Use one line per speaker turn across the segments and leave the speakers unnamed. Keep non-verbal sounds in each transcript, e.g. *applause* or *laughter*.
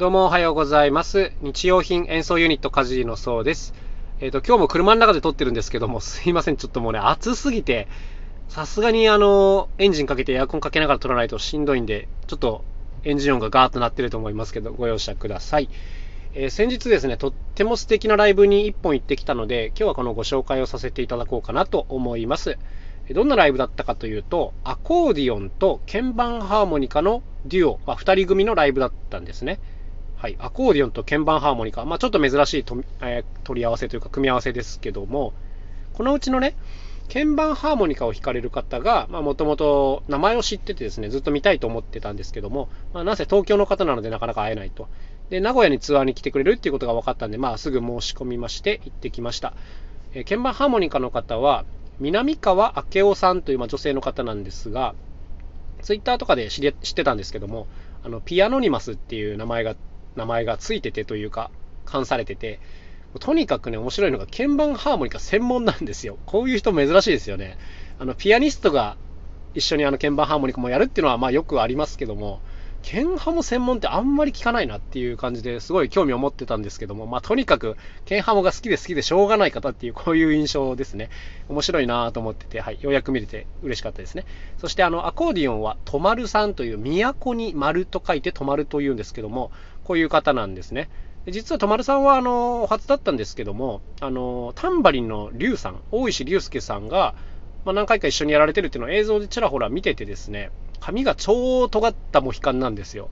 どうもおはようございます。日用品演奏ユニットカジのそうです。えっ、ー、と、今日も車の中で撮ってるんですけども、すいません。ちょっともうね、暑すぎて、さすがにあの、エンジンかけてエアコンかけながら撮らないとしんどいんで、ちょっとエンジン音がガーッと鳴ってると思いますけど、ご容赦ください。えー、先日ですね、とっても素敵なライブに1本行ってきたので、今日はこのご紹介をさせていただこうかなと思います。どんなライブだったかというと、アコーディオンと鍵盤ハーモニカのデュオ、まあ、2人組のライブだったんですね。はい、アコーディオンと鍵盤ハーモニカ、まあ、ちょっと珍しいと、えー、取り合わせというか組み合わせですけども、このうちのね、鍵盤ハーモニカを弾かれる方が、もともと名前を知っててですね、ずっと見たいと思ってたんですけども、まあ、なぜ東京の方なのでなかなか会えないと。で、名古屋にツアーに来てくれるっていうことが分かったんで、まあ、すぐ申し込みまして行ってきました。えー、鍵盤ハーモニカの方は、南川明夫さんという、まあ、女性の方なんですが、ツイッターとかで知り知ってたんですけども、あのピアノニマスっていう名前が名前がついててというか、冠されてて、とにかくね、面白いのが鍵盤ハーモニカ専門なんですよ。こういう人珍しいですよね。あの、ピアニストが一緒にあの鍵盤ハーモニカもやるっていうのはまあよくありますけども、剣ハモ専門ってあんまり聞かないなっていう感じですごい興味を持ってたんですけども、まあ、とにかく剣ハモが好きで好きでしょうがない方っていうこういう印象ですね。面白いなと思ってて、はい、ようやく見れて嬉しかったですね。そしてあのアコーディオンはとまるさんという都に丸と書いてとまるというんですけども、こういう方なんですね。実はとまるさんはあの初だったんですけども、あのタンバリンの龍さん、大石龍介さんが、まあ、何回か一緒にやられてるっていうのを映像でちらほら見ててですね、髪が超尖ったモヒカンなんですよ。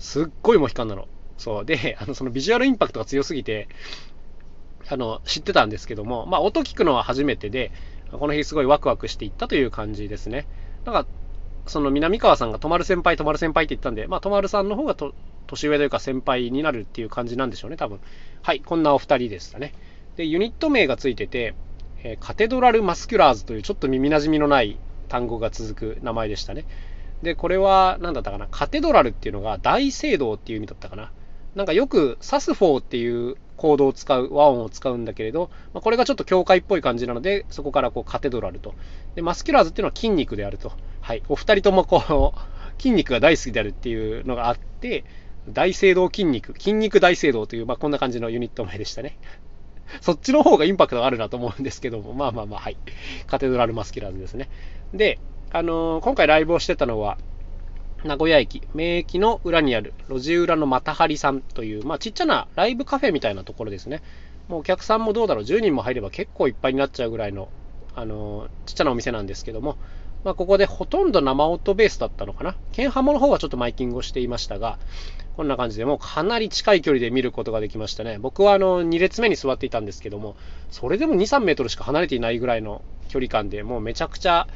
すっごいモヒカンなの。そう。で、あの、そのビジュアルインパクトが強すぎて、あの、知ってたんですけども、まあ、音聞くのは初めてで、この日すごいワクワクしていったという感じですね。なんか、その南川さんが泊まる先輩、泊まる先輩って言ったんで、まあ、泊まるさんの方がと年上というか先輩になるっていう感じなんでしょうね、多分。はい、こんなお二人でしたね。で、ユニット名がついてて、え、カテドラル・マスキュラーズというちょっと耳なじみのない単語が続く名前でしたね。で、これは、何だったかな、カテドラルっていうのが大聖堂っていう意味だったかな。なんかよくサスフォーっていうコードを使う、和音を使うんだけれど、まあ、これがちょっと教会っぽい感じなので、そこからこうカテドラルと。で、マスキュラーズっていうのは筋肉であると。はい。お二人ともこう、筋肉が大好きであるっていうのがあって、大聖堂筋肉、筋肉大聖堂という、まあ、こんな感じのユニット名でしたね。*laughs* そっちの方がインパクトがあるなと思うんですけども、まあまあまあ、はい。カテドラルマスキュラーズですね。で、あのー、今回ライブをしてたのは、名古屋駅、名駅の裏にある路地裏のまたはりさんという、まあ、ちっちゃなライブカフェみたいなところですね。もうお客さんもどうだろう、10人も入れば結構いっぱいになっちゃうぐらいの、あのー、ちっちゃなお店なんですけども、まあ、ここでほとんど生音ベースだったのかな。ケンハモの方はちょっとマイキングをしていましたが、こんな感じでもうかなり近い距離で見ることができましたね。僕はあの2列目に座っていたんですけども、それでも2、3メートルしか離れていないぐらいの距離感でもうめちゃくちゃ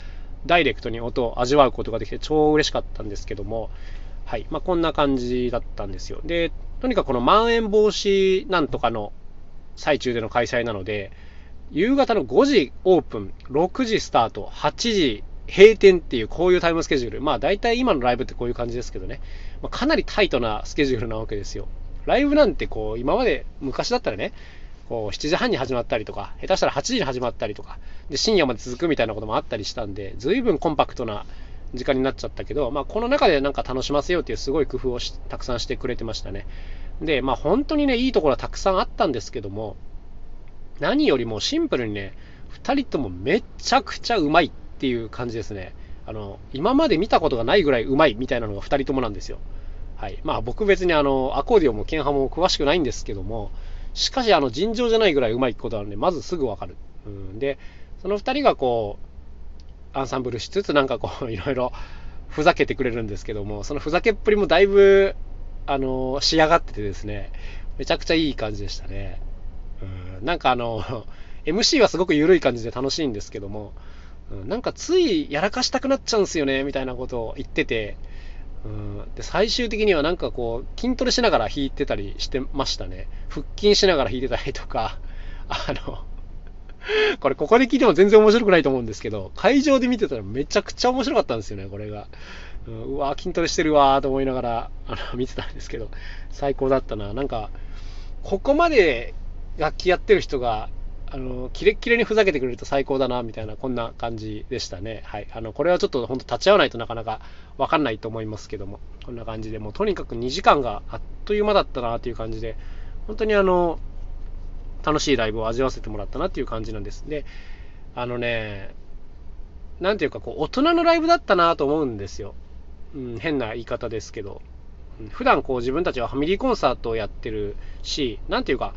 ダイレクトに音を味わうことができて超嬉しかったんですけども、はい。まあ、こんな感じだったんですよ。で、とにかくこのまん延防止なんとかの最中での開催なので、夕方の5時オープン、6時スタート、8時閉店っていうこういうタイムスケジュール。まあ大体今のライブってこういう感じですけどね。まあ、かなりタイトなスケジュールなわけですよ。ライブなんてこう今まで昔だったらね、こう7時半に始まったりとか、下手したら8時に始まったりとか、で深夜まで続くみたいなこともあったりしたんで、随分コンパクトな時間になっちゃったけど、まあ、この中でなんか楽しませようっていうすごい工夫をたくさんしてくれてましたね。で、まあ本当にね、いいところはたくさんあったんですけども、何よりもシンプルにね、2人ともめちゃくちゃうまいっっていう感じですね。あの、今まで見たことがないぐらいうまいみたいなのが2人ともなんですよ。はい。まあ僕別にあの、アコーディオンもケンハも詳しくないんですけども、しかし、あの、尋常じゃないぐらいうまいことなので、まずすぐわかる。うん、で、その2人がこう、アンサンブルしつつ、なんかこう、*laughs* いろいろふざけてくれるんですけども、そのふざけっぷりもだいぶ、あの、仕上がっててですね、めちゃくちゃいい感じでしたね。うん、なんかあの、MC はすごく緩い感じで楽しいんですけども、うん、なんかついやらかしたくなっちゃうんすよね、みたいなことを言ってて、うん、で最終的にはなんかこう筋トレしながら弾いてたりしてましたね。腹筋しながら弾いてたりとか。*laughs* あのこれここで聞いても全然面白くないと思うんですけど会場で見てたらめちゃくちゃ面白かったんですよねこれが、うん、うわ筋トレしてるわーと思いながらあの見てたんですけど最高だったな。なんかここまで楽器やってる人があの、キレッキレにふざけてくれると最高だな、みたいな、こんな感じでしたね。はい。あの、これはちょっと本当立ち会わないとなかなかわかんないと思いますけども、こんな感じで、もうとにかく2時間があっという間だったなっていう感じで、本当にあの、楽しいライブを味わわせてもらったなっていう感じなんです。で、あのね、なんていうかこう、大人のライブだったなと思うんですよ。うん、変な言い方ですけど。普段こう自分たちはファミリーコンサートをやってるし、なんていうか、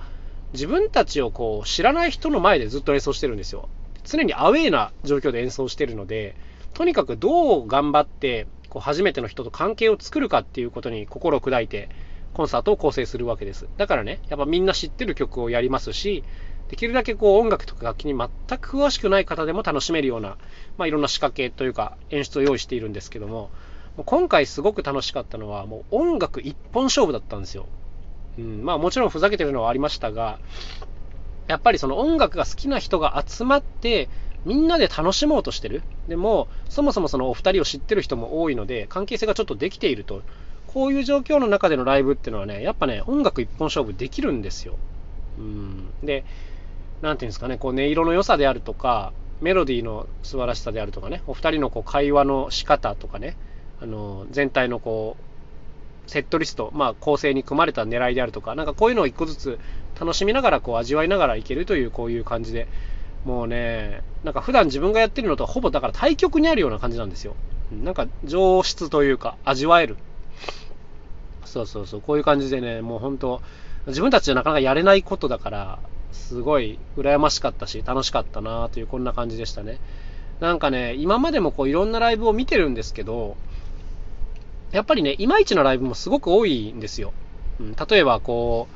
自分たちをこう知らない人の前でずっと演奏してるんですよ。常にアウェーな状況で演奏してるので、とにかくどう頑張ってこう初めての人と関係を作るかっていうことに心を砕いてコンサートを構成するわけです。だからね、やっぱみんな知ってる曲をやりますし、できるだけこう音楽とか楽器に全く詳しくない方でも楽しめるような、まあ、いろんな仕掛けというか演出を用意しているんですけども、今回すごく楽しかったのは、もう音楽一本勝負だったんですよ。うん、まあもちろんふざけてるのはありましたが、やっぱりその音楽が好きな人が集まって、みんなで楽しもうとしてる。でも、そもそもそのお二人を知ってる人も多いので、関係性がちょっとできていると。こういう状況の中でのライブっていうのはね、やっぱね、音楽一本勝負できるんですよ。うん。で、なんていうんですかね、こう音色の良さであるとか、メロディーの素晴らしさであるとかね、お二人のこう会話の仕方とかね、あの全体のこうセットリスト、まあ、構成に組まれた狙いであるとか、なんかこういうのを一個ずつ楽しみながらこう味わいながらいけるというこういう感じで、もうね、なんか普段自分がやってるのとほぼだから対極にあるような感じなんですよ。なんか上質というか味わえる。そうそうそう、こういう感じでね、もう本当、自分たちじゃなかなかやれないことだから、すごい羨ましかったし、楽しかったなという、こんな感じでしたね。なんかね、今までもこういろんなライブを見てるんですけど、やっぱりね、いまいちなライブもすごく多いんですよ。うん、例えば、こ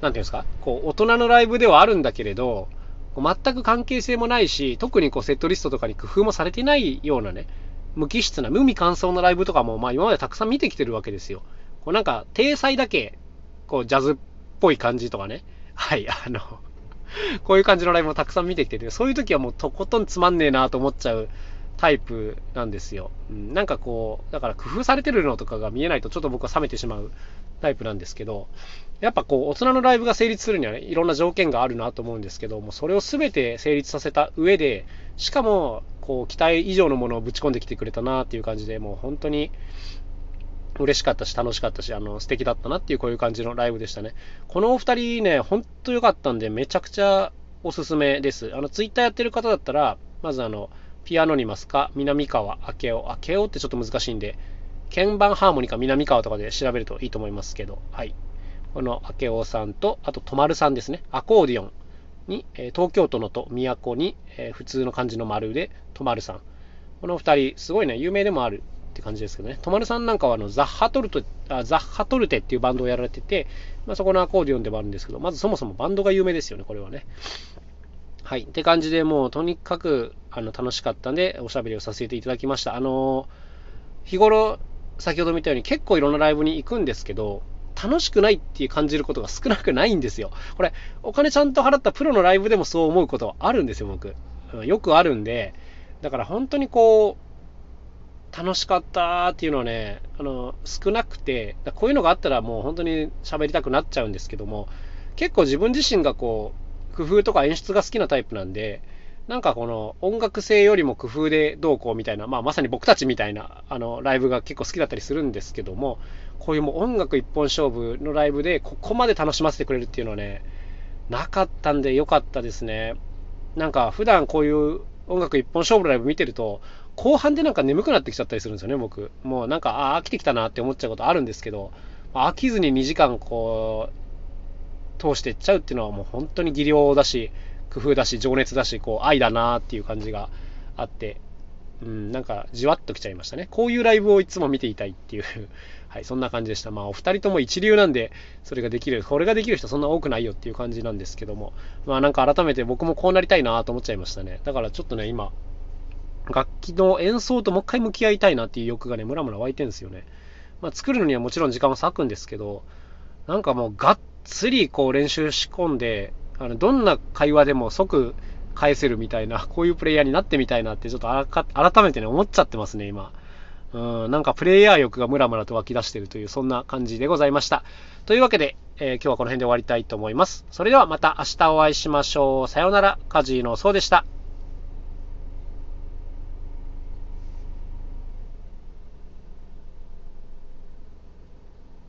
う、なんていうんですか、こう、大人のライブではあるんだけれど、全く関係性もないし、特にこうセットリストとかに工夫もされてないようなね、無機質な、無味乾燥なライブとかも、まあ今までたくさん見てきてるわけですよ。こうなんか、体裁だけ、こう、ジャズっぽい感じとかね。*laughs* はい、あのこういう感じのライブもたくさん見てきてて、そういう時はもうとことんつまんねえなと思っちゃうタイプなんですよ。うん、なんかこう、だから工夫されてるのとかが見えないとちょっと僕は冷めてしまうタイプなんですけど、やっぱこう、大人のライブが成立するには、ね、いろんな条件があるなと思うんですけども、それを全て成立させた上で、しかも、こう、期待以上のものをぶち込んできてくれたなっていう感じで、もう本当に、嬉しかったし、楽しかったし、あの、素敵だったなっていう、こういう感じのライブでしたね。このお二人ね、ほんと良かったんで、めちゃくちゃおすすめです。あの、ツイッターやってる方だったら、まずあの、ピアノニマスか、南川明夫。明夫ってちょっと難しいんで、鍵盤ハーモニカ南川とかで調べるといいと思いますけど、はい。この明夫さんと、あと、とまるさんですね。アコーディオンに、え東京都のと、都に、え普通の漢字の丸で、とまるさん。この二人、すごいね、有名でもあるって感じですけどね。とまるさんなんかはあのザッハトルテあザッハトルテっていうバンドをやられてて、まあ、そこのアコーディオンでもあるんですけど、まずそもそもバンドが有名ですよね、これはね。はい。って感じでもうとにかくあの楽しかったんで、おしゃべりをさせていただきました。あの日頃、先ほど見たように結構いろんなライブに行くんですけど、楽しくないっていう感じることが少なくないんですよ。これ、お金ちゃんと払ったプロのライブでもそう思うことはあるんですよ、僕。よくあるんで、だから本当にこう、楽しかったっていうのはね、あの、少なくて、こういうのがあったらもう本当に喋りたくなっちゃうんですけども、結構自分自身がこう、工夫とか演出が好きなタイプなんで、なんかこの音楽性よりも工夫でどうこうみたいな、まあまさに僕たちみたいなあのライブが結構好きだったりするんですけども、こういうもう音楽一本勝負のライブでここまで楽しませてくれるっていうのはね、なかったんで良かったですね。なんか普段こういう音楽一本勝負のライブ見てると、後半でなんか眠くなってきちゃったりするんですよね、僕。もうなんか、あ、飽きてきたなって思っちゃうことあるんですけど、飽きずに2時間こう、通していっちゃうっていうのはもう本当に技量だし、工夫だし、情熱だし、こう、愛だなっていう感じがあって、うん、なんか、じわっときちゃいましたね。こういうライブをいつも見ていたいっていう *laughs* はい、そんな感じでした。まあ、お二人とも一流なんで、それができる、これができる人そんな多くないよっていう感じなんですけども、まあ、なんか改めて僕もこうなりたいなと思っちゃいましたね。だからちょっとね、今、楽器の演奏ともう一回向き合いたいなっていう欲がね、ムラムラ湧いてるんですよね。まあ、作るのにはもちろん時間は割くんですけど、なんかもうがっつりこう練習仕込んで、あのどんな会話でも即返せるみたいな、*laughs* こういうプレイヤーになってみたいなって、ちょっと改めてね、思っちゃってますね、今。うん、なんかプレイヤー欲がムラムラと湧き出してるという、そんな感じでございました。というわけで、えー、今日はこの辺で終わりたいと思います。それではまた明日お会いしましょう。さようなら、カジーのそうでした。